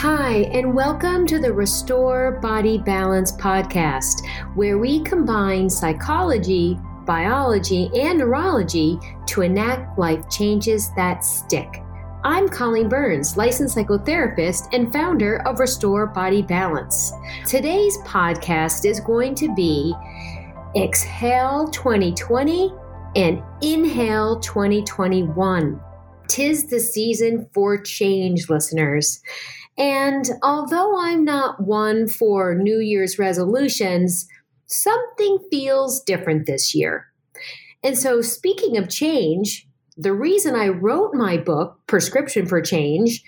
Hi, and welcome to the Restore Body Balance podcast, where we combine psychology, biology, and neurology to enact life changes that stick. I'm Colleen Burns, licensed psychotherapist and founder of Restore Body Balance. Today's podcast is going to be Exhale 2020 and Inhale 2021. Tis the season for change, listeners. And although I'm not one for New Year's resolutions, something feels different this year. And so, speaking of change, the reason I wrote my book, Prescription for Change,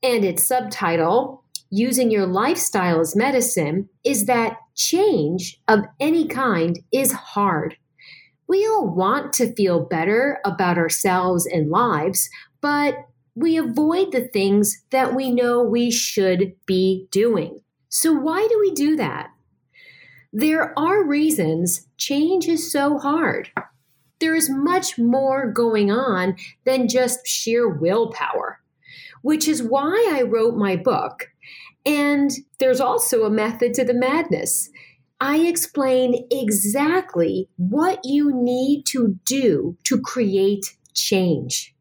and its subtitle, Using Your Lifestyle as Medicine, is that change of any kind is hard. We all want to feel better about ourselves and lives, but we avoid the things that we know we should be doing. So, why do we do that? There are reasons change is so hard. There is much more going on than just sheer willpower, which is why I wrote my book. And there's also a method to the madness. I explain exactly what you need to do to create change.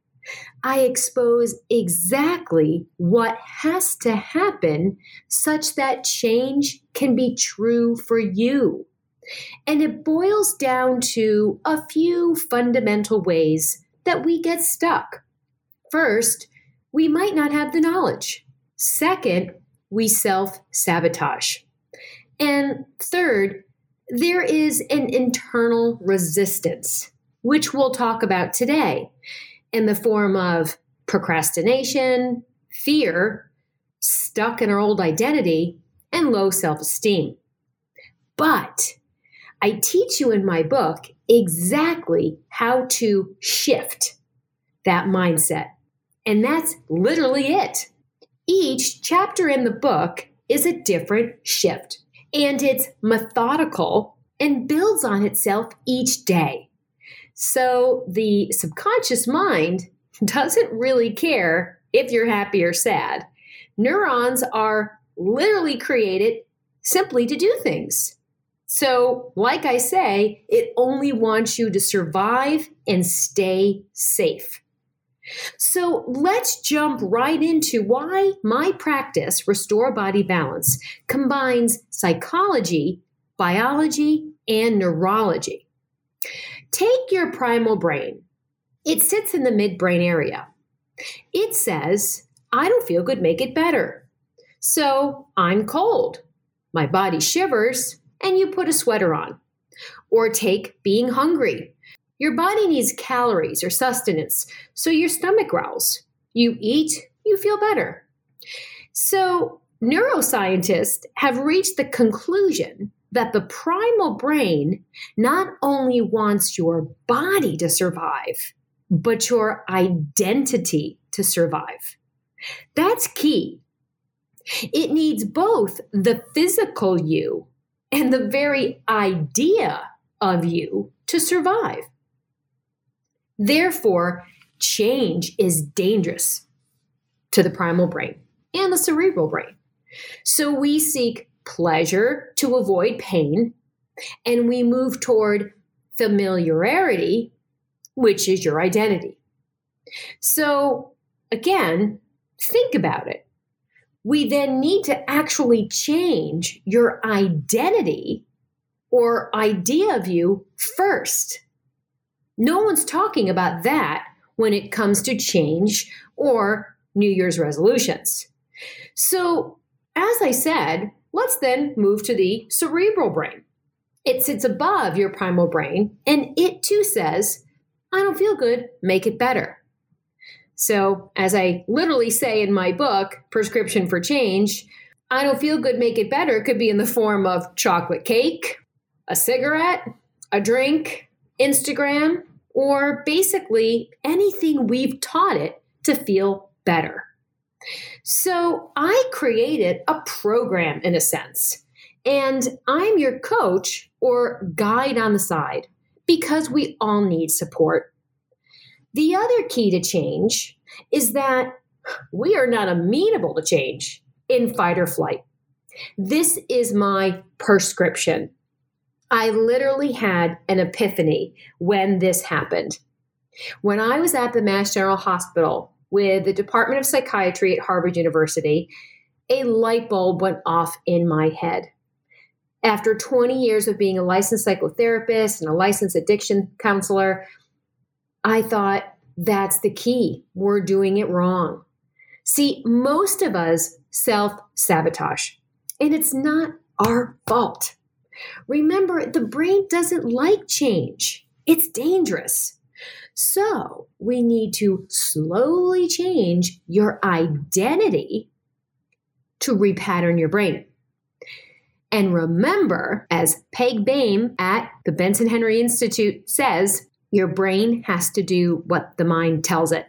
I expose exactly what has to happen such that change can be true for you. And it boils down to a few fundamental ways that we get stuck. First, we might not have the knowledge. Second, we self sabotage. And third, there is an internal resistance, which we'll talk about today in the form of procrastination, fear, stuck in our old identity, and low self esteem. But I teach you in my book exactly how to shift that mindset. And that's literally it. Each chapter in the book is a different shift, and it's methodical and builds on itself each day. So the subconscious mind doesn't really care if you're happy or sad. Neurons are literally created simply to do things. So, like I say, it only wants you to survive and stay safe. So, let's jump right into why my practice, Restore Body Balance, combines psychology, biology, and neurology. Take your primal brain, it sits in the midbrain area. It says, I don't feel good, make it better. So, I'm cold. My body shivers and you put a sweater on. Or take being hungry. Your body needs calories or sustenance, so your stomach growls. You eat, you feel better. So, neuroscientists have reached the conclusion that the primal brain not only wants your body to survive, but your identity to survive. That's key. It needs both the physical you and the very idea of you to survive. Therefore, change is dangerous to the primal brain and the cerebral brain. So we seek pleasure to avoid pain, and we move toward familiarity, which is your identity. So, again, think about it we then need to actually change your identity or idea of you first. No one's talking about that when it comes to change or New Year's resolutions. So, as I said, let's then move to the cerebral brain. It sits above your primal brain, and it too says, I don't feel good, make it better. So, as I literally say in my book, Prescription for Change, I don't feel good, make it better could be in the form of chocolate cake, a cigarette, a drink, Instagram, or basically anything we've taught it to feel better. So, I created a program in a sense, and I'm your coach or guide on the side because we all need support the other key to change is that we are not amenable to change. in fight or flight. This is my prescription. I literally had an epiphany when this happened. When I was at the Mass General Hospital with the Department of Psychiatry at Harvard University, a light bulb went off in my head. After 20 years of being a licensed psychotherapist and a licensed addiction counselor, I thought that's the key. We're doing it wrong. See, most of us self sabotage, and it's not our fault. Remember, the brain doesn't like change, it's dangerous. So, we need to slowly change your identity to repattern your brain. And remember, as Peg Baim at the Benson Henry Institute says, your brain has to do what the mind tells it.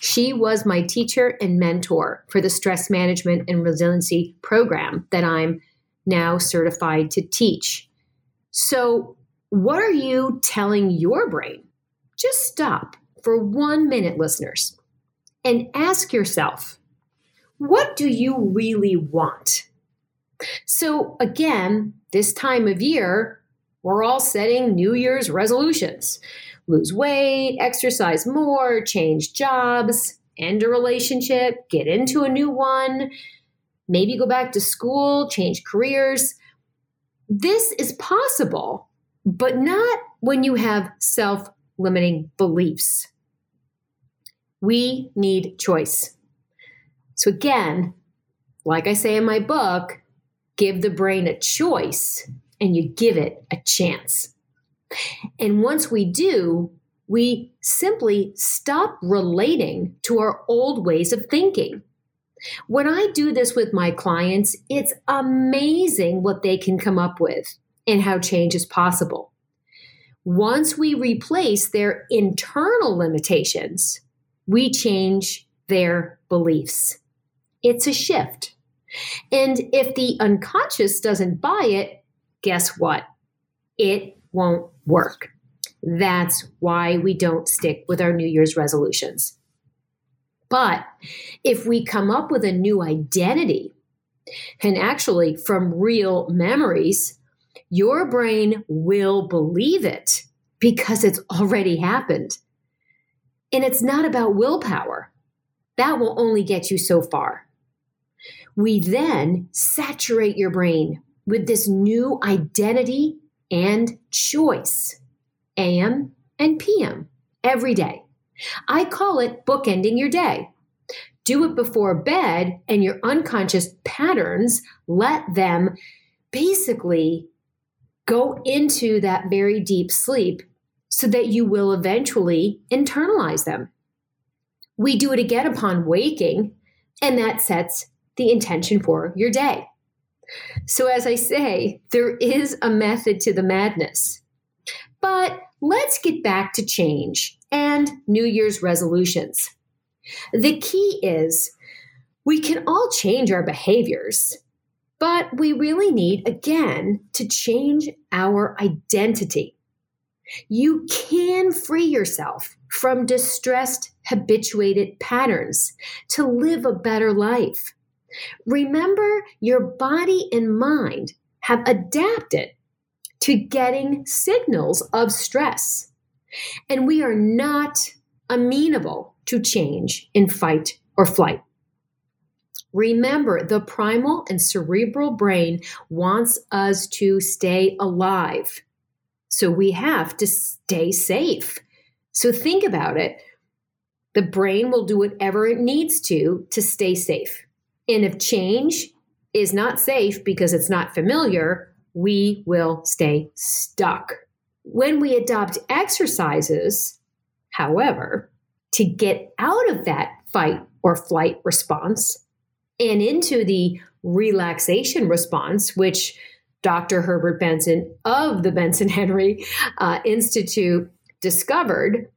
She was my teacher and mentor for the stress management and resiliency program that I'm now certified to teach. So, what are you telling your brain? Just stop for one minute, listeners, and ask yourself what do you really want? So, again, this time of year, we're all setting New Year's resolutions lose weight, exercise more, change jobs, end a relationship, get into a new one, maybe go back to school, change careers. This is possible, but not when you have self limiting beliefs. We need choice. So, again, like I say in my book, give the brain a choice and you give it a chance. And once we do, we simply stop relating to our old ways of thinking. When I do this with my clients, it's amazing what they can come up with and how change is possible. Once we replace their internal limitations, we change their beliefs. It's a shift. And if the unconscious doesn't buy it, guess what? It won't work. That's why we don't stick with our New Year's resolutions. But if we come up with a new identity, and actually from real memories, your brain will believe it because it's already happened. And it's not about willpower. That will only get you so far. We then saturate your brain with this new identity and choice, AM and PM, every day. I call it bookending your day. Do it before bed, and your unconscious patterns let them basically go into that very deep sleep so that you will eventually internalize them. We do it again upon waking, and that sets the intention for your day. So, as I say, there is a method to the madness. But let's get back to change and New Year's resolutions. The key is we can all change our behaviors, but we really need, again, to change our identity. You can free yourself from distressed, habituated patterns to live a better life. Remember, your body and mind have adapted to getting signals of stress, and we are not amenable to change in fight or flight. Remember, the primal and cerebral brain wants us to stay alive. So we have to stay safe. So think about it. The brain will do whatever it needs to to stay safe. And if change is not safe because it's not familiar, we will stay stuck. When we adopt exercises, however, to get out of that fight or flight response and into the relaxation response, which Dr. Herbert Benson of the Benson Henry uh, Institute discovered,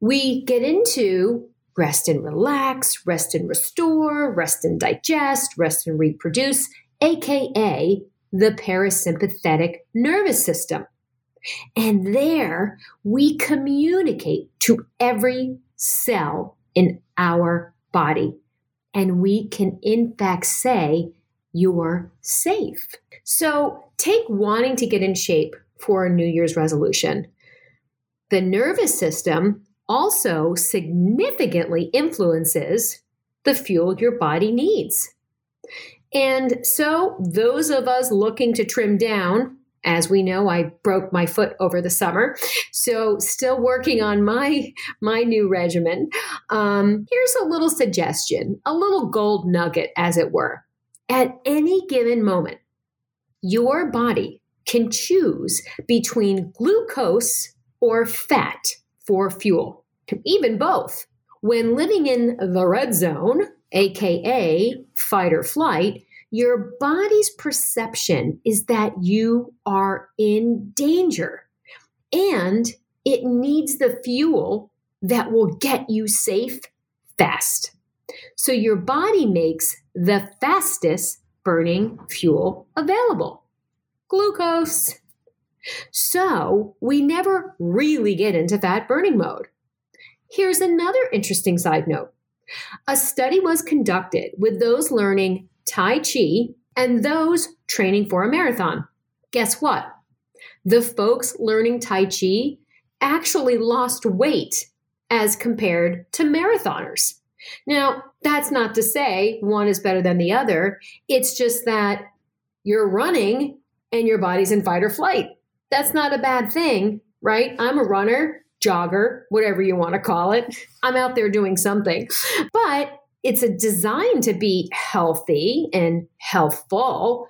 we get into rest and relax, rest and restore, rest and digest, rest and reproduce, aka the parasympathetic nervous system. And there we communicate to every cell in our body. And we can, in fact, say you're safe. So take wanting to get in shape for a New Year's resolution. The nervous system also significantly influences the fuel your body needs. And so, those of us looking to trim down, as we know, I broke my foot over the summer, so still working on my my new regimen. Um, here's a little suggestion, a little gold nugget, as it were. At any given moment, your body can choose between glucose or fat for fuel, even both. When living in the red zone, aka fight or flight, your body's perception is that you are in danger and it needs the fuel that will get you safe fast. So your body makes the fastest burning fuel available glucose. So we never really get into fat burning mode. Here's another interesting side note a study was conducted with those learning Tai Chi and those training for a marathon. Guess what? The folks learning Tai Chi actually lost weight as compared to marathoners. Now, that's not to say one is better than the other. It's just that you're running and your body's in fight or flight. That's not a bad thing, right? I'm a runner jogger, whatever you want to call it. I'm out there doing something. But it's a design to be healthy and healthful.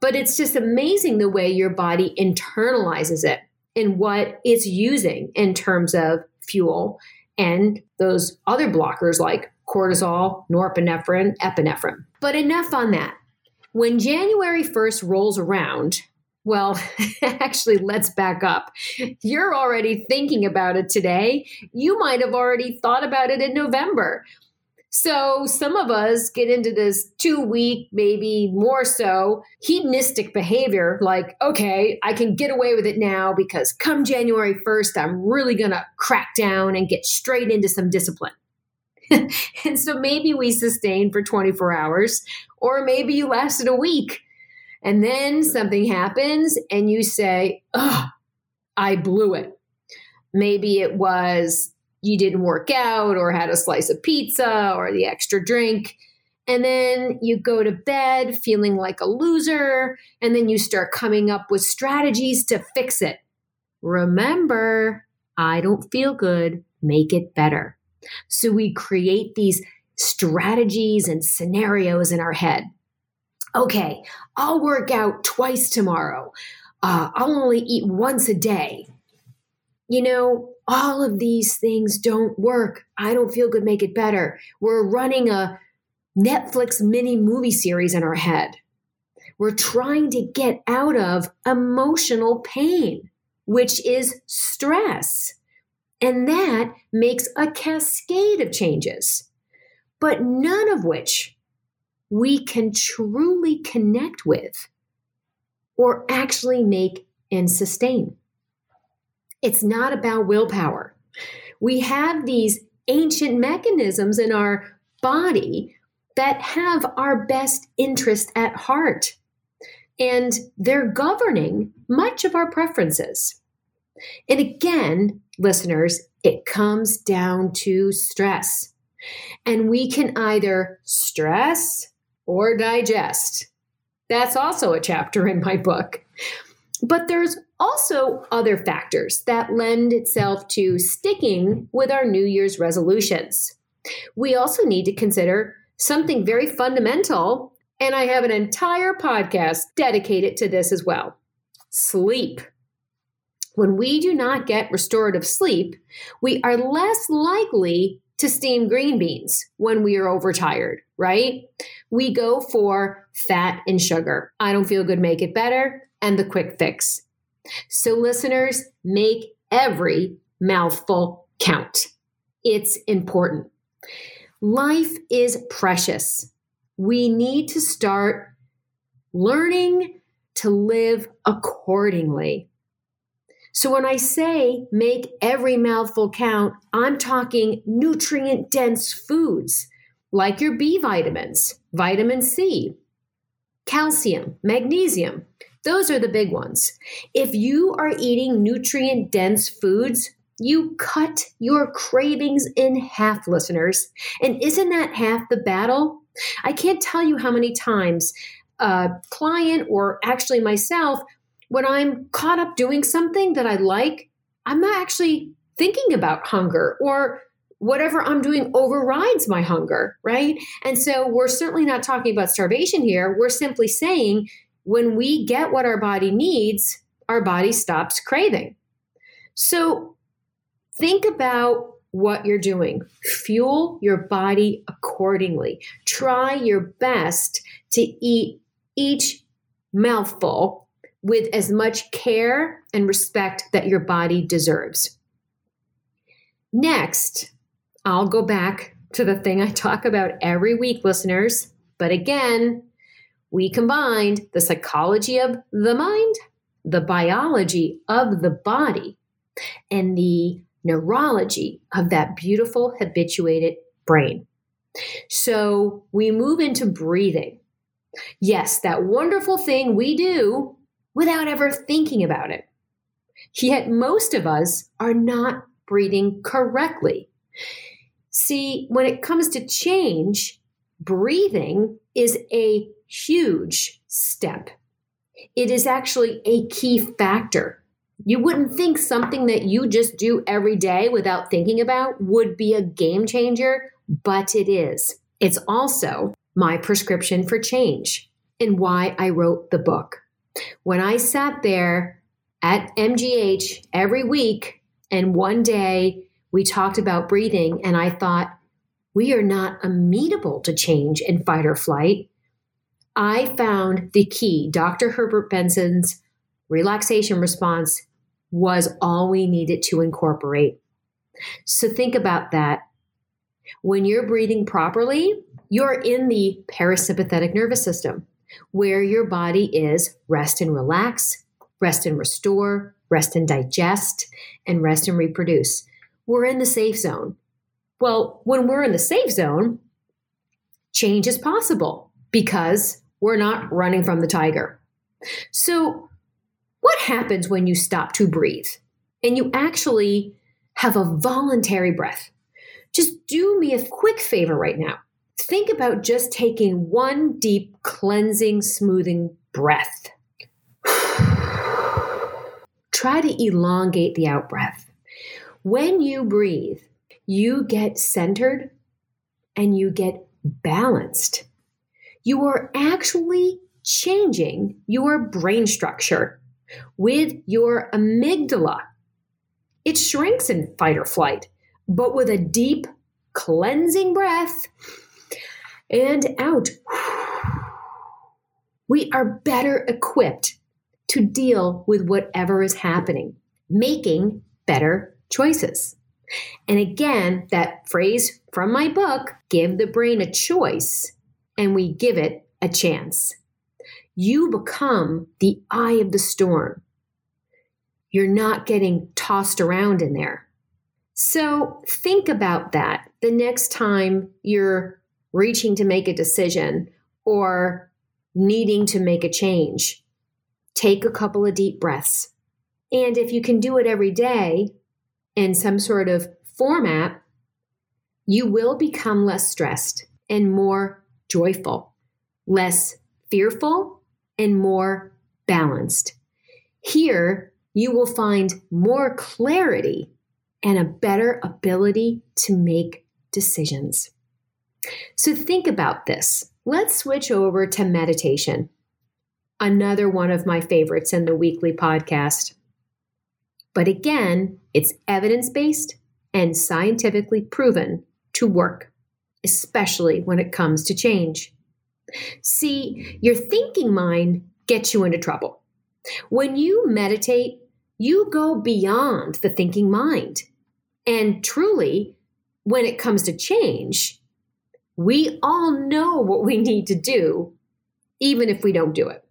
But it's just amazing the way your body internalizes it and what it's using in terms of fuel and those other blockers like cortisol, norepinephrine, epinephrine. But enough on that. When January 1st rolls around, well, actually, let's back up. You're already thinking about it today. You might have already thought about it in November. So, some of us get into this two week, maybe more so, hedonistic behavior like, okay, I can get away with it now because come January 1st, I'm really going to crack down and get straight into some discipline. and so maybe we sustain for 24 hours, or maybe you lasted a week and then something happens and you say, oh, I blew it. Maybe it was you didn't work out or had a slice of pizza or the extra drink. And then you go to bed feeling like a loser. And then you start coming up with strategies to fix it. Remember, I don't feel good. Make it better. So we create these strategies and scenarios in our head okay, I'll work out twice tomorrow. Uh, I'll only eat once a day. You know, all of these things don't work. I don't feel good, make it better. We're running a Netflix mini movie series in our head. We're trying to get out of emotional pain, which is stress. And that makes a cascade of changes, but none of which we can truly connect with or actually make and sustain. It's not about willpower. We have these ancient mechanisms in our body that have our best interest at heart. And they're governing much of our preferences. And again, listeners, it comes down to stress. And we can either stress or digest. That's also a chapter in my book. But there's also other factors that lend itself to sticking with our New Year's resolutions. We also need to consider something very fundamental, and I have an entire podcast dedicated to this as well sleep. When we do not get restorative sleep, we are less likely to steam green beans when we are overtired, right? We go for fat and sugar. I don't feel good, make it better, and the quick fix. So, listeners, make every mouthful count. It's important. Life is precious. We need to start learning to live accordingly. So when I say make every mouthful count, I'm talking nutrient dense foods like your B vitamins, vitamin C, calcium, magnesium. Those are the big ones. If you are eating nutrient dense foods, you cut your cravings in half, listeners. And isn't that half the battle? I can't tell you how many times a client or actually myself, when I'm caught up doing something that I like, I'm not actually thinking about hunger or whatever I'm doing overrides my hunger, right? And so we're certainly not talking about starvation here. We're simply saying when we get what our body needs, our body stops craving. So think about what you're doing. Fuel your body accordingly. Try your best to eat each mouthful with as much care and respect that your body deserves. Next, I'll go back to the thing I talk about every week, listeners. But again, we combined the psychology of the mind, the biology of the body, and the neurology of that beautiful habituated brain. So we move into breathing. Yes, that wonderful thing we do without ever thinking about it. Yet most of us are not breathing correctly. See, when it comes to change, breathing is a huge step. It is actually a key factor you wouldn't think something that you just do every day without thinking about would be a game changer, but it is. It's also my prescription for change and why I wrote the book. When I sat there at MGH every week, and one day we talked about breathing, and I thought, we are not amenable to change in fight or flight. I found the key, Dr. Herbert Benson's relaxation response was all we needed to incorporate. So think about that. When you're breathing properly, you're in the parasympathetic nervous system where your body is rest and relax, rest and restore, rest and digest, and rest and reproduce. We're in the safe zone. Well, when we're in the safe zone, change is possible because we're not running from the tiger. So, what happens when you stop to breathe and you actually have a voluntary breath? Just do me a quick favor right now. Think about just taking one deep, cleansing, smoothing breath. Try to elongate the out breath. When you breathe, you get centered and you get balanced. You are actually changing your brain structure with your amygdala. It shrinks in fight or flight, but with a deep, cleansing breath and out, we are better equipped to deal with whatever is happening, making better choices. And again, that phrase from my book give the brain a choice and we give it a chance you become the eye of the storm. You're not getting tossed around in there. So think about that the next time you're reaching to make a decision or needing to make a change. Take a couple of deep breaths. And if you can do it every day in some sort of format, you will become less stressed and more joyful, less fearful, and more balanced. Here, you will find more clarity and a better ability to make decisions. So think about this. Let's switch over to meditation, another one of my favorites in the weekly podcast. But again, it's evidence based and scientifically proven to work, especially when it comes to change. See, your thinking mind gets you into trouble. When you meditate, you go beyond the thinking mind. And truly, when it comes to change, we all know what we need to do, even if we don't do it.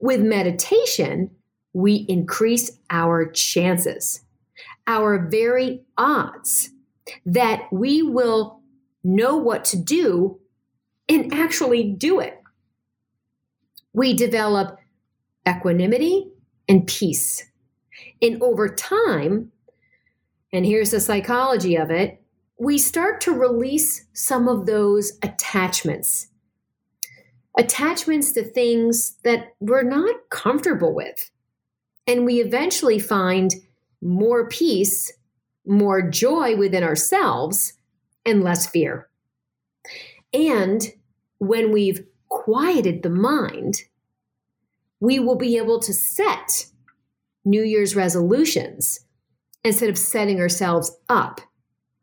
With meditation, we increase our chances, our very odds that we will know what to do and actually do it. We develop equanimity and peace. And over time, and here's the psychology of it, we start to release some of those attachments. Attachments to things that we're not comfortable with. And we eventually find more peace, more joy within ourselves, and less fear. And when we've quieted the mind, we will be able to set New Year's resolutions instead of setting ourselves up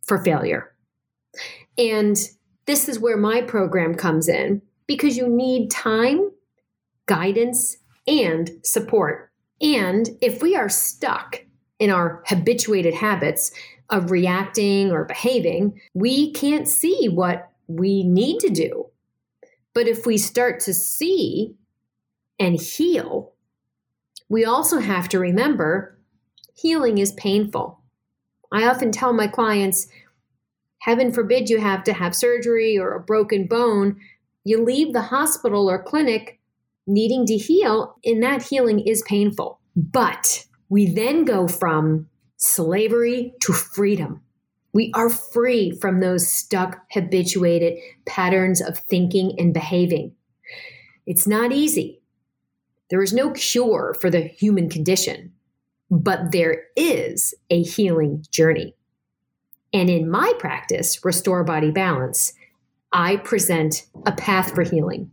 for failure. And this is where my program comes in because you need time, guidance, and support. And if we are stuck in our habituated habits of reacting or behaving, we can't see what we need to do. But if we start to see and heal, we also have to remember healing is painful. I often tell my clients, heaven forbid you have to have surgery or a broken bone. You leave the hospital or clinic needing to heal, and that healing is painful. But we then go from slavery to freedom. We are free from those stuck, habituated patterns of thinking and behaving. It's not easy. There is no cure for the human condition, but there is a healing journey. And in my practice, Restore Body Balance, I present a path for healing.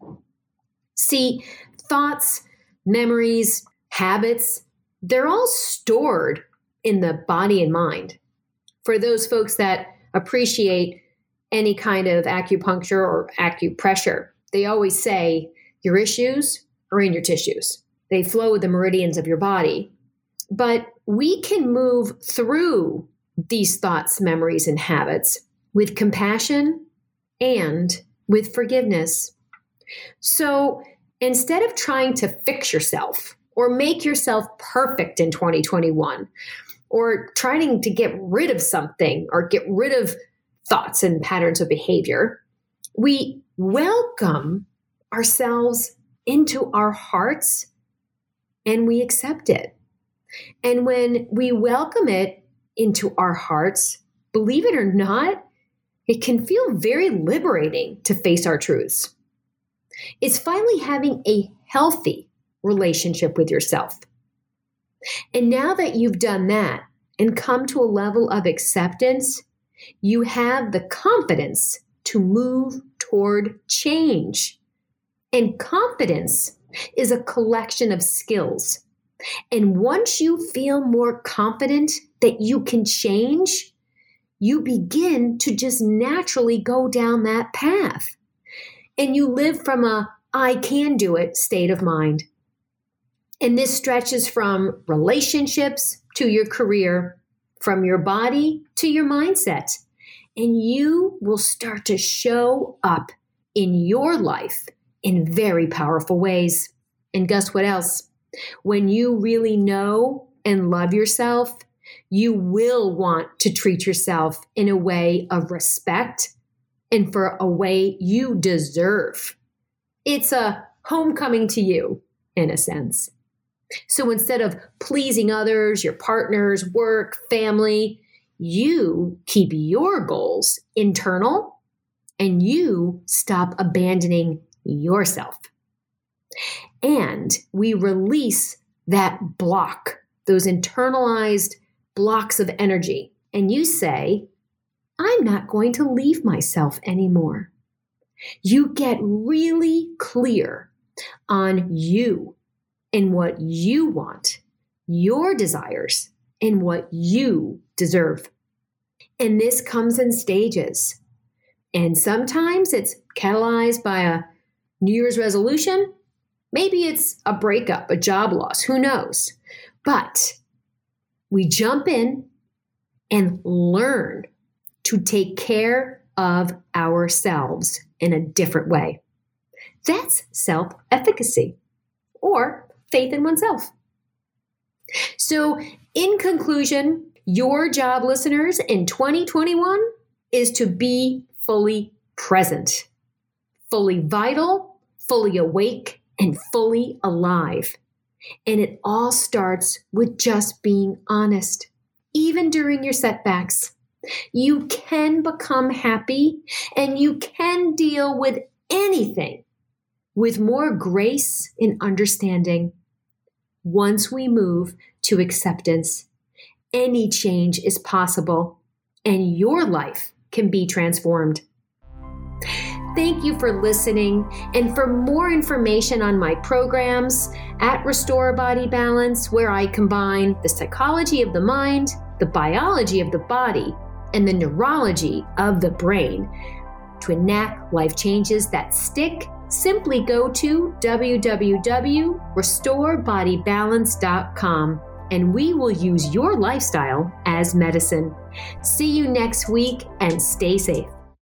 See, thoughts, memories, habits, they're all stored in the body and mind. For those folks that appreciate any kind of acupuncture or acupressure, they always say your issues are in your tissues. They flow with the meridians of your body. But we can move through these thoughts, memories, and habits with compassion and with forgiveness. So instead of trying to fix yourself or make yourself perfect in 2021 or trying to get rid of something or get rid of thoughts and patterns of behavior, we welcome ourselves into our hearts and we accept it. And when we welcome it into our hearts, believe it or not, it can feel very liberating to face our truths. It's finally having a healthy relationship with yourself. And now that you've done that and come to a level of acceptance, you have the confidence to move toward change. And confidence is a collection of skills. And once you feel more confident that you can change, you begin to just naturally go down that path. And you live from a I can do it state of mind. And this stretches from relationships to your career, from your body to your mindset. And you will start to show up in your life in very powerful ways. And guess what else? When you really know and love yourself, you will want to treat yourself in a way of respect and for a way you deserve. It's a homecoming to you, in a sense. So instead of pleasing others, your partners, work, family, you keep your goals internal and you stop abandoning yourself. And we release that block, those internalized blocks of energy. And you say, I'm not going to leave myself anymore. You get really clear on you in what you want, your desires, and what you deserve. And this comes in stages. And sometimes it's catalyzed by a New Year's resolution. Maybe it's a breakup, a job loss, who knows? But we jump in and learn to take care of ourselves in a different way. That's self efficacy or faith in oneself. So, in conclusion, your job, listeners, in 2021 is to be fully present, fully vital, fully awake, and fully alive. And it all starts with just being honest, even during your setbacks. You can become happy and you can deal with anything with more grace and understanding. Once we move to acceptance, any change is possible and your life can be transformed. Thank you for listening. And for more information on my programs at Restore Body Balance, where I combine the psychology of the mind, the biology of the body, and the neurology of the brain to enact life changes that stick, simply go to www.restorebodybalance.com and we will use your lifestyle as medicine. See you next week and stay safe.